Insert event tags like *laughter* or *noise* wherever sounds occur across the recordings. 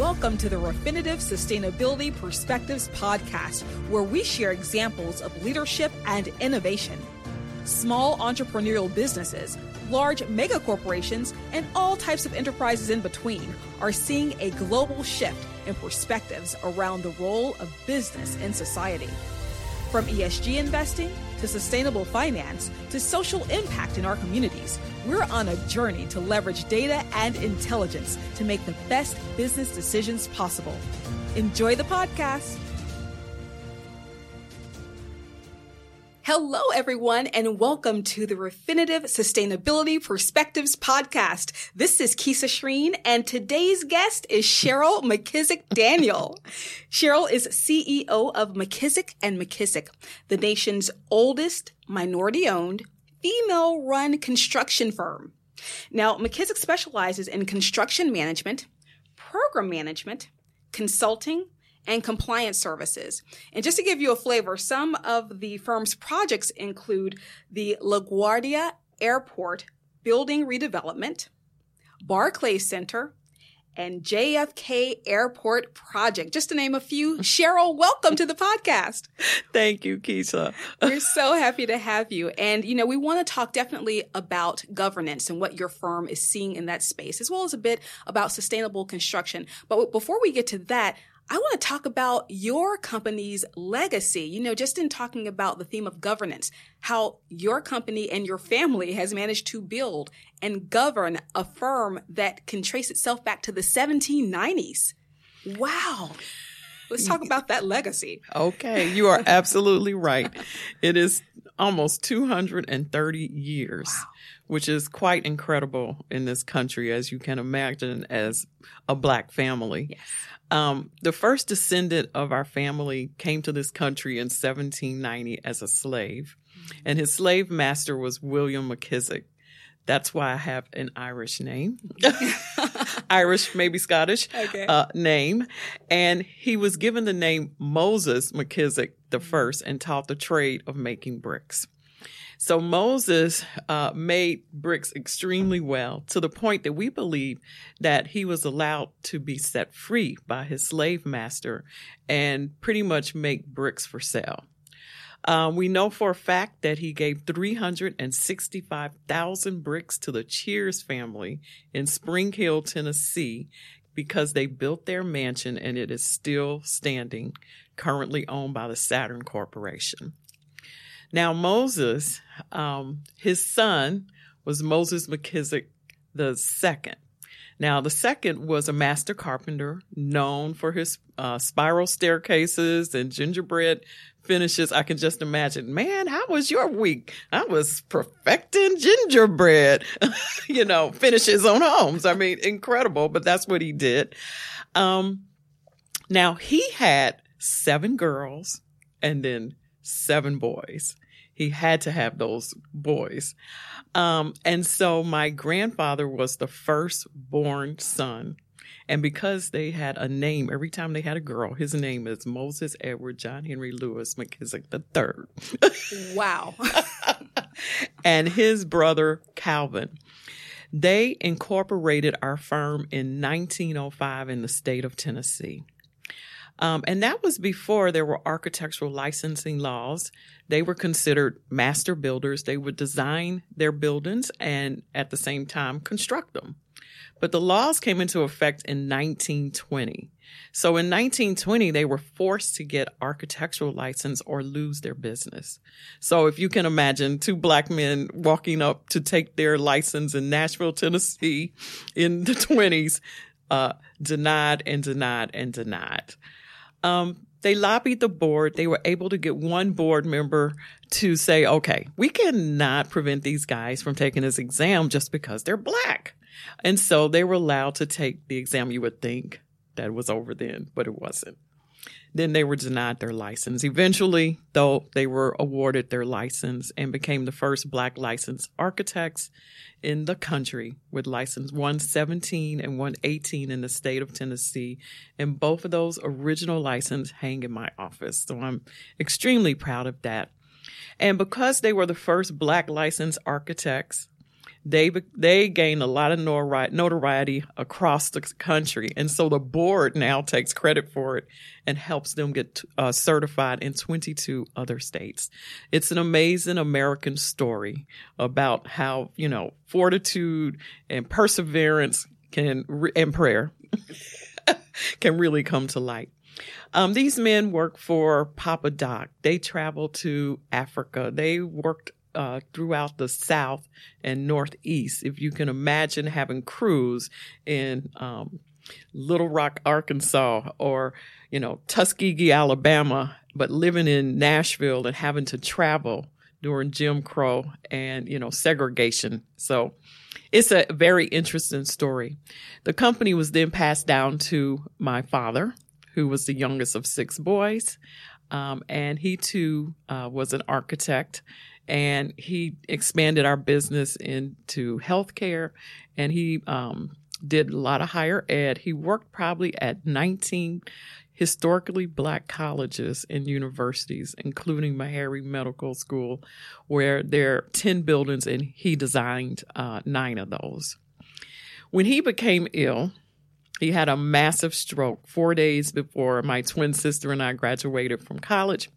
Welcome to the Refinitiv Sustainability Perspectives podcast, where we share examples of leadership and innovation. Small entrepreneurial businesses, large mega corporations, and all types of enterprises in between are seeing a global shift in perspectives around the role of business in society. From ESG investing to sustainable finance to social impact in our communities, we're on a journey to leverage data and intelligence to make the best business decisions possible. Enjoy the podcast. Hello, everyone, and welcome to the Refinitiv Sustainability Perspectives podcast. This is Kisa Shreen, and today's guest is Cheryl McKissack Daniel. *laughs* Cheryl is CEO of McKissack and McKissack, the nation's oldest minority owned, female run construction firm. Now, McKissack specializes in construction management, program management, consulting, and compliance services. And just to give you a flavor, some of the firm's projects include the LaGuardia Airport building redevelopment, Barclay Center, and JFK Airport Project, just to name a few. *laughs* Cheryl, welcome to the podcast. Thank you, Keisha. *laughs* We're so happy to have you. And, you know, we want to talk definitely about governance and what your firm is seeing in that space, as well as a bit about sustainable construction. But before we get to that, I want to talk about your company's legacy. You know, just in talking about the theme of governance, how your company and your family has managed to build and govern a firm that can trace itself back to the 1790s. Wow. Let's talk about that legacy. Okay, you are absolutely right. It is almost 230 years, wow. which is quite incredible in this country, as you can imagine, as a black family. Yes. Um, the first descendant of our family came to this country in 1790 as a slave, and his slave master was William McKissack. That's why I have an Irish name, *laughs* Irish, maybe Scottish okay. uh, name. And he was given the name Moses McKissack the first and taught the trade of making bricks. So Moses uh, made bricks extremely well to the point that we believe that he was allowed to be set free by his slave master and pretty much make bricks for sale. Uh, we know for a fact that he gave 365,000 bricks to the Cheairs family in Spring Hill, Tennessee, because they built their mansion and it is still standing, currently owned by the Saturn Corporation. Now, Moses, um, his son was Moses McKissack the second. Now, the second was a master carpenter known for his uh, spiral staircases and gingerbread finishes. I can just imagine, man, how was your week? I was perfecting gingerbread, *laughs* you know, finishes on homes. I mean, incredible, but that's what he did. Um, now, he had seven girls and then seven boys. He had to have those boys. Um, and so my grandfather was the first born son. And because they had a name, every time they had a girl, his name is Moses Edward John Henry Lewis McKissack III. wow. *laughs* and his brother Calvin. They incorporated our firm in 1905 in the state of Tennessee. Um, and that was before there were architectural licensing laws. They were considered master builders. They would design their buildings and at the same time construct them. But the laws came into effect in 1920. So in 1920, they were forced to get architectural license or lose their business. So if you can imagine two black men walking up to take their license in Nashville, Tennessee in the 20s, uh, denied and denied and denied. Um, they lobbied the board. They were able to get one board member to say, okay, we cannot prevent these guys from taking this exam just because they're black. And so they were allowed to take the exam. You would think that was over then, but it wasn't. Then they were denied their license. Eventually, though, they were awarded their license and became the first black licensed architects in the country with license 117 and 118 in the state of Tennessee. And both of those original licenses hang in my office. So I'm extremely proud of that. And because they were the first black licensed architects, they they gained a lot of notoriety across the country, and so the board now takes credit for it and helps them get uh, certified in 22 other states. It's an amazing American story about how you know fortitude and perseverance can and prayer *laughs* can really come to light. Um, these men work for Papa Doc. They travel to Africa. They worked uh, throughout the South and Northeast. If you can imagine having crews in um, Little Rock, Arkansas, or you know Tuskegee, Alabama, but living in Nashville and having to travel during Jim Crow and you know segregation. So it's a very interesting story. The company was then passed down to my father, who was the youngest of six boys. Um, and he too uh, was an architect and he expanded our business into healthcare and he um, did a lot of higher ed. He worked probably at 19 historically black colleges and universities, including Meharry Medical School, where there are 10 buildings and he designed uh, nine of those. When he became ill, he had a massive stroke four days before my twin sister and I graduated from college.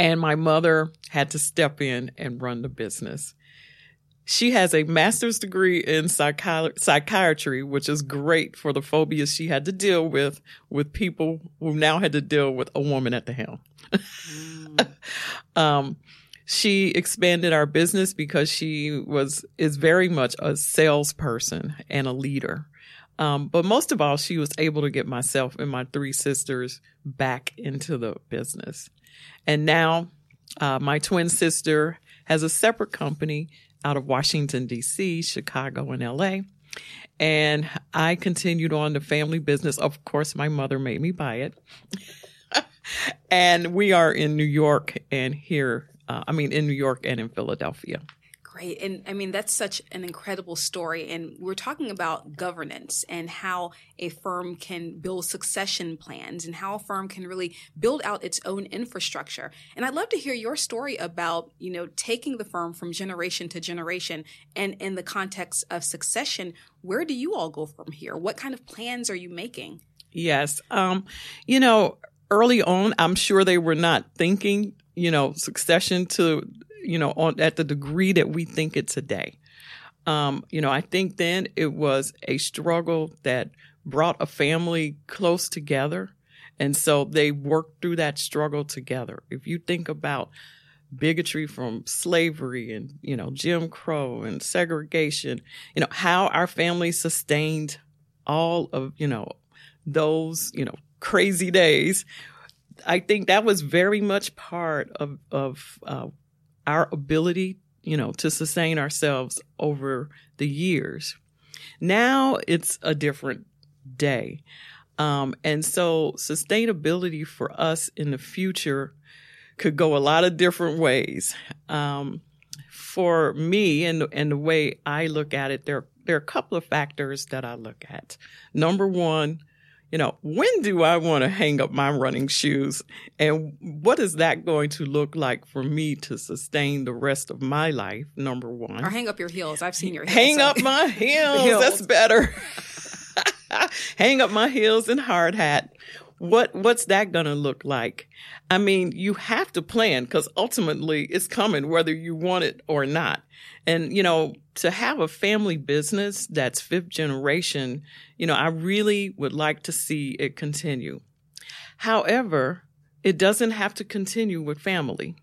And my mother had to step in and run the business. She has a master's degree in psychi- psychiatry, which is great for the phobias she had to deal with, with people who now had to deal with a woman at the helm. Mm. *laughs* um, she expanded our business because she was, is very much a salesperson and a leader. Um, but most of all, she was able to get myself and my three sisters back into the business. And now uh, my twin sister has a separate company out of Washington, D.C., Chicago, and L.A. And I continued on the family business. Of course, my mother made me buy it. *laughs* and we are in New York and here, uh, I mean, in New York and in Philadelphia. Great. And I mean, that's such an incredible story. And we're talking about governance and how a firm can build succession plans and how a firm can really build out its own infrastructure. And I'd love to hear your story about, you know, taking the firm from generation to generation and in the context of succession, where do you all go from here? What kind of plans are you making? Yes. Um, you know, early on, I'm sure they were not thinking, you know, succession to you know, on at the degree that we think it today. Um, you know, I think then it was a struggle that brought a family close together. And so they worked through that struggle together. If you think about bigotry from slavery and, you know, Jim Crow and segregation, you know, how our family sustained all of, you know, those, you know, crazy days. I think that was very much part of, of uh, our ability, you know, to sustain ourselves over the years. Now it's a different day. Um, and so sustainability for us in the future could go a lot of different ways. Um, for me and, and the way I look at it, there, there are a couple of factors that I look at. Number one, you know, when do I want to hang up my running shoes? And what is that going to look like for me to sustain the rest of my life? Number one. Or hang up your heels. I've seen your heels. Hang so. up my *laughs* heels. heels. That's better. *laughs* hang up my heels and hard hat. What what's that going to look like? I mean, you have to plan because ultimately it's coming whether you want it or not. And you know, to have a family business that's fifth generation, you know, I really would like to see it continue. However, it doesn't have to continue with family.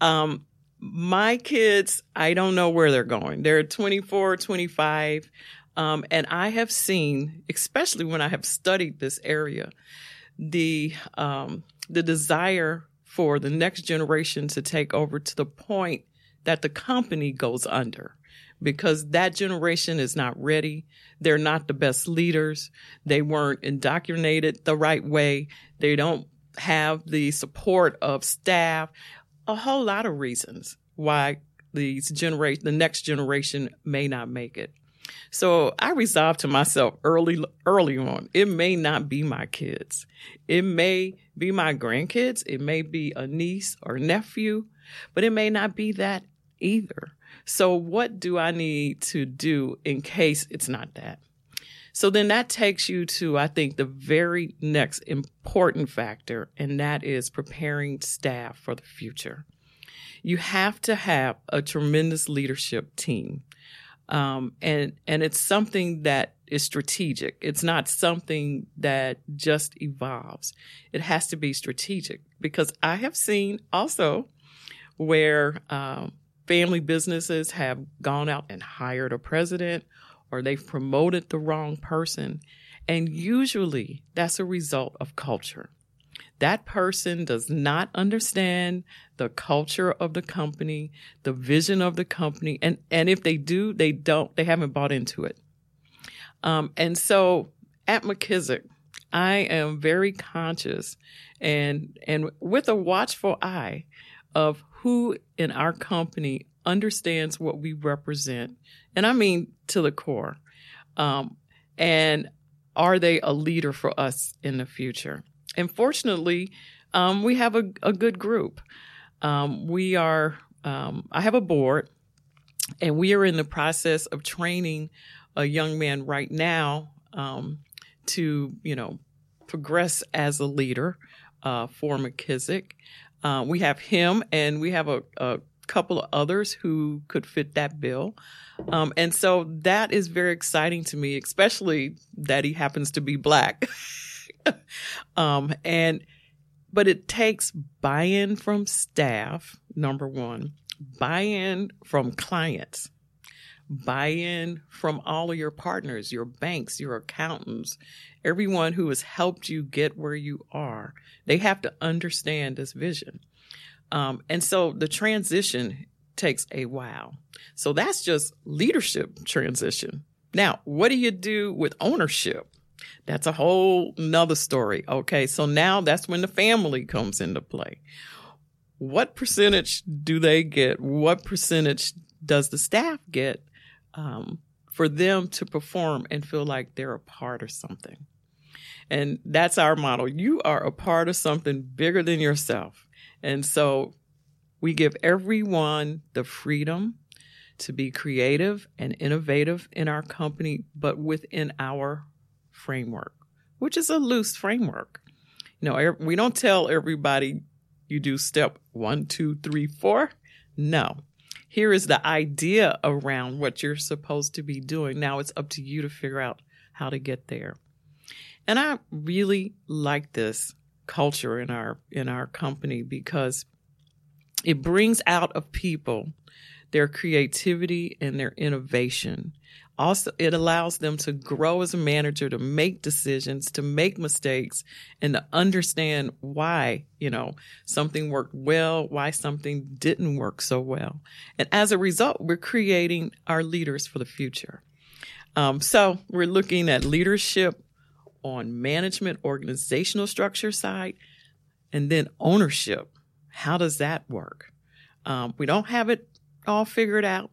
Um, my kids, I don't know where they're going. They're 24, 25. Um, and I have seen, especially when I have studied this area, the um, the desire for the next generation to take over to the point that the company goes under because that generation is not ready. They're not the best leaders. They weren't indoctrinated the right way. They don't have the support of staff. A whole lot of reasons why these generation, the next generation may not make it. So I resolved to myself early, early on, it may not be my kids. It may be my grandkids. It may be a niece or nephew, but it may not be that either. So what do I need to do in case it's not that? So then that takes you to, I think, the very next important factor, and that is preparing staff for the future. You have to have a tremendous leadership team. Um, and, and it's something that is strategic. It's not something that just evolves. It has to be strategic because I have seen also where um, family businesses have gone out and hired a president or they've promoted the wrong person. And usually that's a result of culture. That person does not understand the culture of the company, the vision of the company. And, and if they do, they don't, they haven't bought into it. Um, and so at McKissack, I am very conscious and, and with a watchful eye of who in our company understands what we represent. And I mean to the core. Um, and are they a leader for us in the future? And fortunately, um, we have a, a good group. Um, we are, um, I have a board, and we are in the process of training a young man right now um, to, you know, progress as a leader uh, for McKissack. Uh, we have him, and we have a, a, couple of others who could fit that bill. Um, and so that is very exciting to me, especially that he happens to be black. *laughs* *laughs* um, and but it takes buy-in from staff, number one, buy-in from clients buy in from all of your partners, your banks, your accountants, everyone who has helped you get where you are. They have to understand this vision. Um, and so the transition takes a while. So that's just leadership transition. Now, what do you do with ownership? That's a whole nother story. Okay. So now that's when the family comes into play. What percentage do they get? What percentage does the staff get um, for them to perform and feel like they're a part of something. And that's our model. You are a part of something bigger than yourself. And so we give everyone the freedom to be creative and innovative in our company, but within our framework, which is a loose framework. You know, we don't tell everybody you do step one, two, three, four. No, here is the idea around what you're supposed to be doing. Now it's up to you to figure out how to get there. And I really like this culture in our in our company because it brings out of people their creativity and their innovation also it allows them to grow as a manager to make decisions to make mistakes and to understand why you know something worked well why something didn't work so well. And as a result we're creating our leaders for the future. Um, so we're looking at leadership on management organizational structure side and then ownership. How does that work? Um, we don't have it all figured out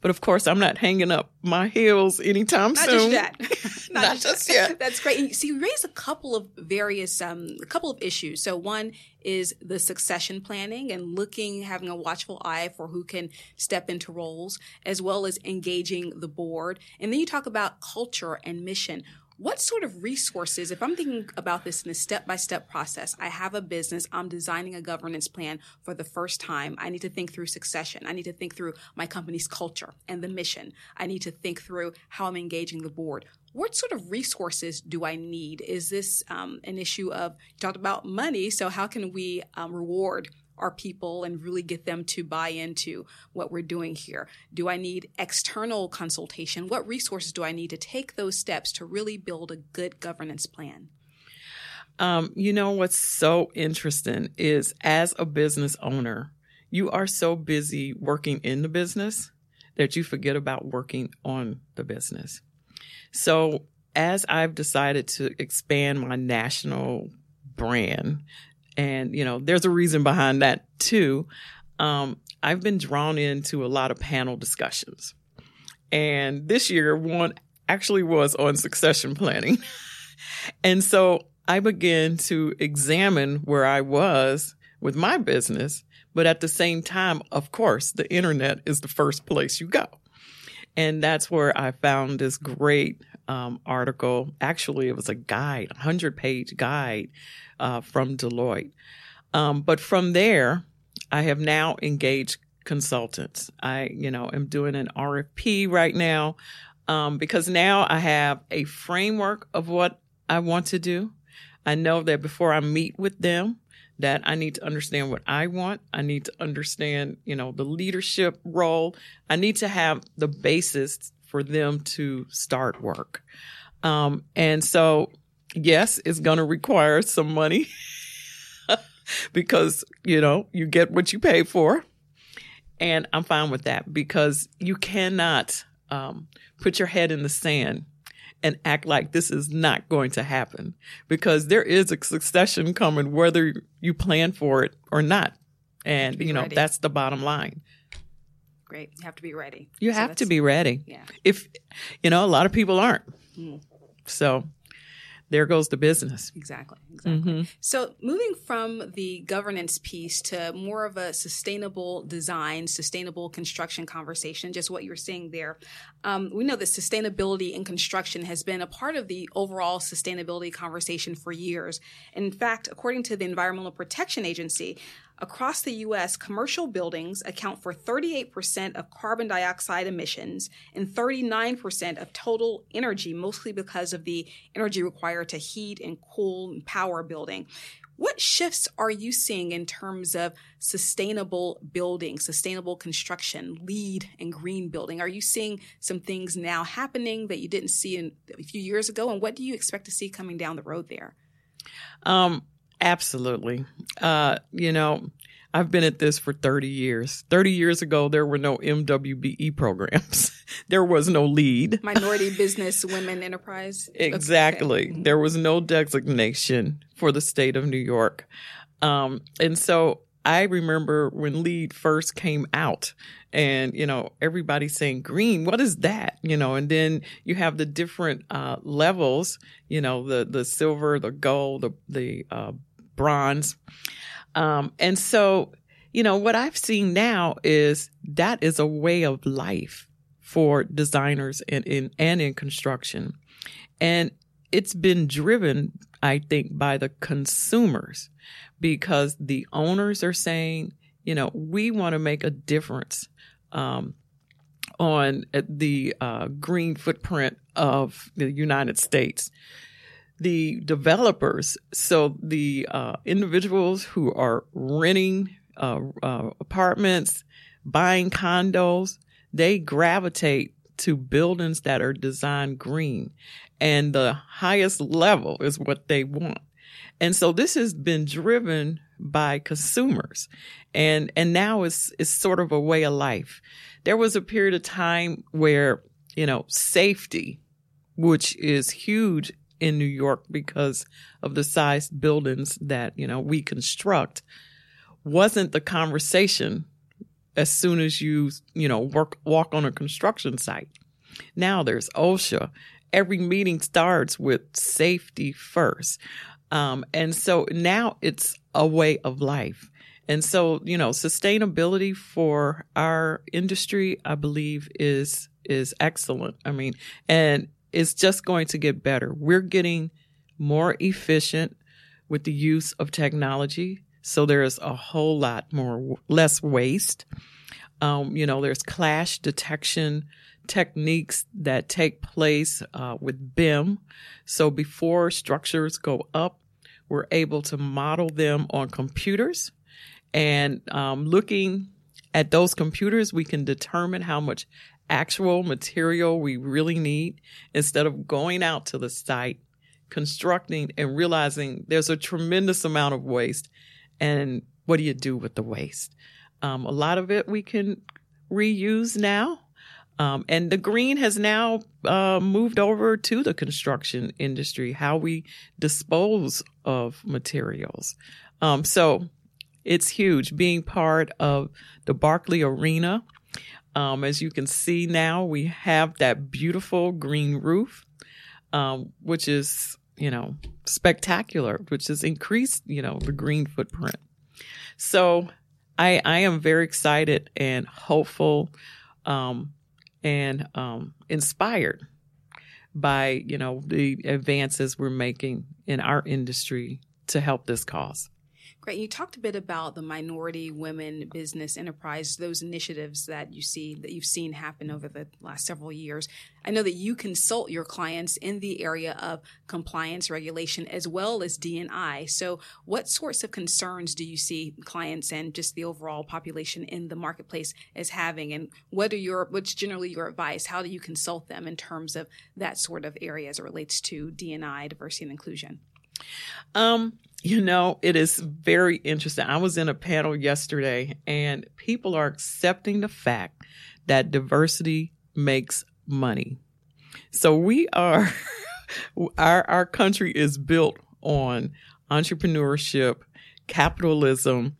but of course, I'm not hanging up my heels anytime soon. not soon. Just yet. not, not just, yet. *laughs* That's great. And see, you raised a couple of various, um, a couple of issues. So one is the succession planning and looking, having a watchful eye for who can step into roles, as well as engaging the board. And then you talk about culture and mission. What sort of resources, if I'm thinking about this in a step by step process, I have a business, I'm designing a governance plan for the first time. I need to think through succession. I need to think through my company's culture and the mission. I need to think through how I'm engaging the board. What sort of resources do I need? Is this um, an issue of, you talked about money, so how can we um, reward our people and really get them to buy into what we're doing here? Do I need external consultation? What resources do I need to take those steps to really build a good governance plan? Um, you know what's so interesting is as a business owner, you are so busy working in the business that you forget about working on the business. So as I've decided to expand my national brand and, you know, there's a reason behind that too. Um, I've been drawn into a lot of panel discussions. And this year, one actually was on succession planning. *laughs* and so I began to examine where I was with my business, But at the same time, of course, the internet is the first place you go. And that's where I found this great um, article. Actually, it was a guide, a hundred page guide uh, from Deloitte. Um, but from there, I have now engaged consultants. I, you know, am doing an RFP right now um, because now I have a framework of what I want to do. I know that before I meet with them, that I need to understand what I want. I need to understand, you know, the leadership role. I need to have the basis for them to start work. Um, and so, yes, it's going to require some money *laughs* because, you know, you get what you pay for. And I'm fine with that because you cannot um, put your head in the sand and act like this is not going to happen because there is a succession coming whether you plan for it or not. And, you know, ready. that's the bottom line. Great. You have to be ready. You so have to be ready. Yeah. If, you know, a lot of people aren't. Mm. So there goes the business. Exactly. Exactly. Mm-hmm. So moving from the governance piece to more of a sustainable design, sustainable construction conversation, just what you're saying there. Um, we know that sustainability in construction has been a part of the overall sustainability conversation for years. In fact, according to the Environmental Protection Agency, Across the U.S., commercial buildings account for 38% of carbon dioxide emissions and 39% of total energy, mostly because of the energy required to heat and cool and power building. What shifts are you seeing in terms of sustainable building, sustainable construction, LEED and green building? Are you seeing some things now happening that you didn't see in, a few years ago? And what do you expect to see coming down the road there? Um, Absolutely. Uh, you know, I've been at this for 30 years. 30 years ago, there were no MWBE programs. *laughs* there was no LEED. *laughs* Minority Business Women Enterprise. Exactly. Okay. There was no designation for the state of New York. Um, and so I remember when LEED first came out and, you know, everybody saying green, what is that? You know, and then you have the different, uh, levels, you know, the, the silver, the gold, the, the, uh, bronze. Um, and so, you know, what I've seen now is that is a way of life for designers and in, and in construction. And it's been driven, I think, by the consumers because the owners are saying, you know, we want to make a difference um, on the uh, green footprint of the United States the developers, so the uh, individuals who are renting uh, uh, apartments, buying condos, they gravitate to buildings that are designed green. And the highest level is what they want. And so this has been driven by consumers. And, and now it's, it's sort of a way of life. There was a period of time where, you know, safety, which is huge in New York because of the size buildings that, you know, we construct wasn't the conversation as soon as you, you know, work, walk on a construction site. Now there's OSHA. Every meeting starts with safety first. Um, and so now it's a way of life. And so, you know, sustainability for our industry, I believe is, is excellent. I mean, and it's just going to get better. We're getting more efficient with the use of technology. So there's a whole lot more, less waste. Um, you know, there's clash detection techniques that take place uh, with BIM. So before structures go up, we're able to model them on computers. And um, looking at those computers, we can determine how much actual material we really need instead of going out to the site, constructing and realizing there's a tremendous amount of waste. And what do you do with the waste? Um, a lot of it we can reuse now. Um, and the green has now uh, moved over to the construction industry, how we dispose of materials. Um, so it's huge being part of the Barclay Arena um, as you can see now, we have that beautiful green roof, um, which is, you know, spectacular, which has increased, you know, the green footprint. So I, I am very excited and hopeful um, and um, inspired by you know the advances we're making in our industry to help this cause. Great. You talked a bit about the minority women business enterprise, those initiatives that you see that you've seen happen over the last several years. I know that you consult your clients in the area of compliance regulation as well as D&I. So, what sorts of concerns do you see clients and just the overall population in the marketplace as having, and what are your what's generally your advice? How do you consult them in terms of that sort of area as it relates to D&I, diversity and inclusion? Um, you know, it is very interesting. I was in a panel yesterday and people are accepting the fact that diversity makes money. So we are *laughs* our our country is built on entrepreneurship, capitalism,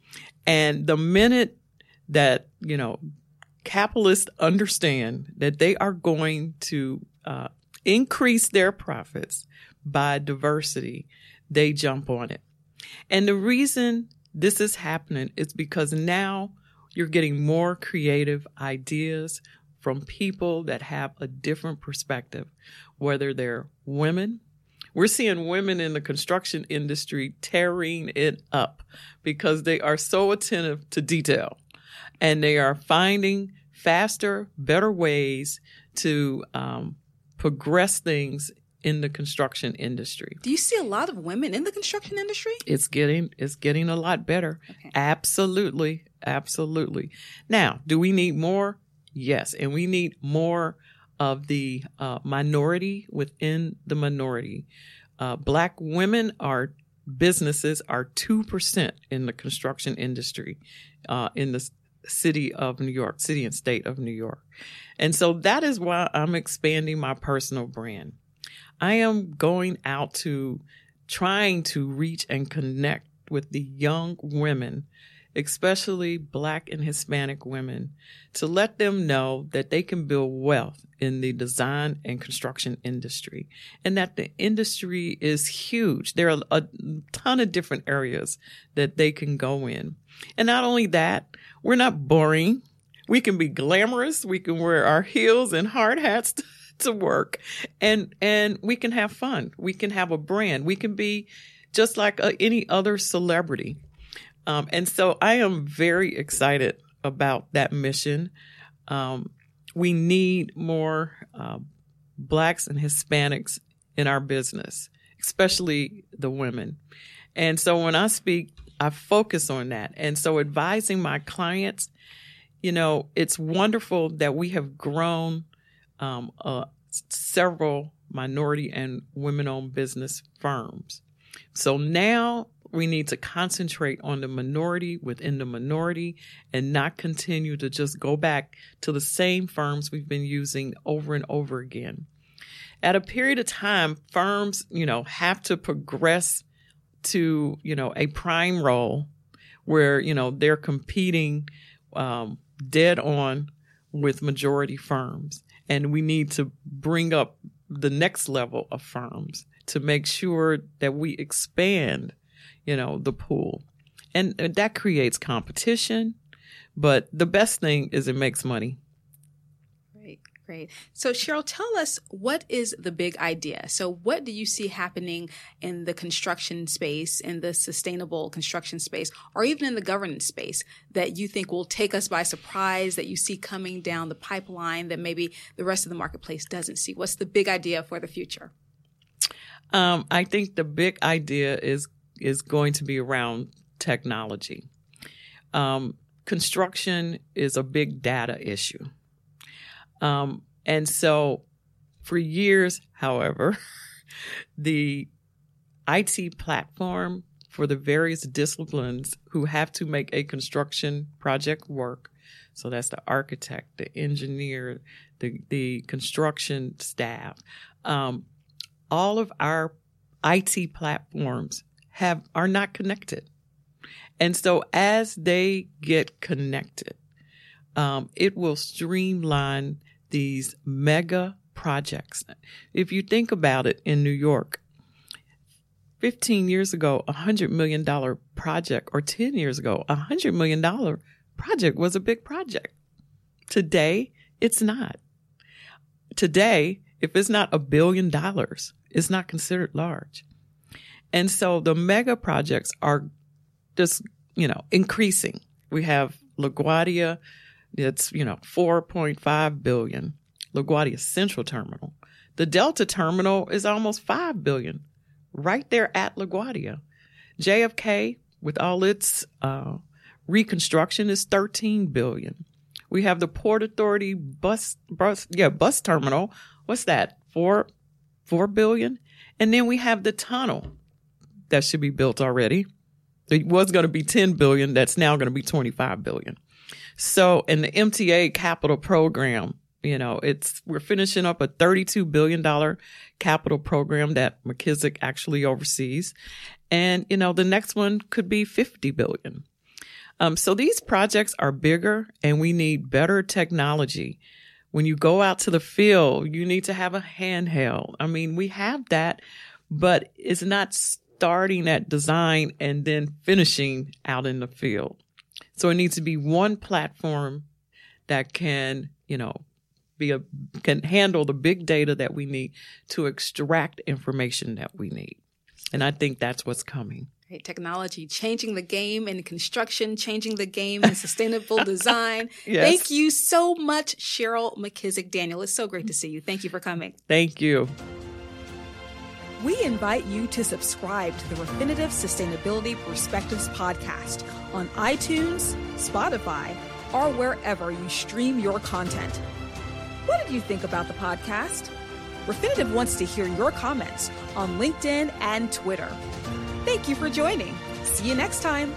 and the minute that, you know, capitalists understand that they are going to uh, increase their profits by diversity, they jump on it. And the reason this is happening is because now you're getting more creative ideas from people that have a different perspective, whether they're women. We're seeing women in the construction industry tearing it up because they are so attentive to detail and they are finding faster, better ways to um, progress things in the construction industry. Do you see a lot of women in the construction industry? It's getting it's getting a lot better. Okay. Absolutely, absolutely. Now, do we need more? Yes, and we need more of the uh, minority within the minority. Uh, black women are businesses are two percent in the construction industry uh, in the city of New York, city and state of New York, and so that is why I'm expanding my personal brand. I am going out to trying to reach and connect with the young women, especially Black and Hispanic women, to let them know that they can build wealth in the design and construction industry and that the industry is huge. There are a ton of different areas that they can go in. And not only that, we're not boring. We can be glamorous. We can wear our heels and hard hats *laughs* to work and and we can have fun. We can have a brand. We can be just like uh, any other celebrity. Um, and so i am very excited about that mission. Um, we need more uh, blacks and hispanics in our business especially the women. And so when i speak i focus on that. And so advising my clients you know it's wonderful that we have grown um, uh, several minority and women owned business firms. So now we need to concentrate on the minority within the minority and not continue to just go back to the same firms we've been using over and over again. At a period of time, firms, you know, have to progress to, you know, a prime role where, you know, they're competing um, dead on with majority firms and we need to bring up the next level of firms to make sure that we expand, you know, the pool. And uh, that creates competition, but the best thing is it makes money. Great. So, Cheryl, tell us what is the big idea? So, what do you see happening in the construction space, in the sustainable construction space, or even in the governance space that you think will take us by surprise, that you see coming down the pipeline that maybe the rest of the marketplace doesn't see? What's the big idea for the future? Um, I think the big idea is is going to be around technology. Um, construction is a big data issue. Um, and so for years, however, *laughs* the IT platform for the various disciplines who have to make a construction project work. So that's the architect, the engineer, the, the construction staff. Um, all of our IT platforms have are not connected. And so as they get connected, um, it will streamline these mega projects. If you think about it in New York, 15 years ago, a $100 million project, or 10 years ago, a $100 million project was a big project. Today, it's not. Today, if it's not a billion dollars, it's not considered large. And so the mega projects are just, you know, increasing. We have LaGuardia, it's, you know, 4.5 billion. LaGuardia Central Terminal. The Delta Terminal is almost 5 billion right there at LaGuardia. JFK, with all its uh, reconstruction, is 13 billion. We have the Port Authority bus, bus, yeah, bus terminal. What's that? Four, four billion. And then we have the tunnel that should be built already. It was going to be 10 billion. That's now going to be 25 billion. So, in the MTA capital program, you know, it's, we're finishing up a $32 billion capital program that McKissack actually oversees. And, you know, the next one could be 50 billion. Um, so these projects are bigger and we need better technology. When you go out to the field, you need to have a handheld. I mean, we have that, but it's not starting at design and then finishing out in the field. So it needs to be one platform that can, you know, be a, can handle the big data that we need to extract information that we need. And I think that's what's coming. Great technology changing the game in construction, changing the game in sustainable design. *laughs* Yes. Thank you so much, Cheryl McKissack Daniel. It's so great to see you. Thank you for coming. Thank you. We invite you to subscribe to the Refinitiv Sustainability Perspectives podcast on iTunes, Spotify, or wherever you stream your content. What did you think about the podcast? Refinitiv wants to hear your comments on LinkedIn and Twitter. Thank you for joining. See you next time.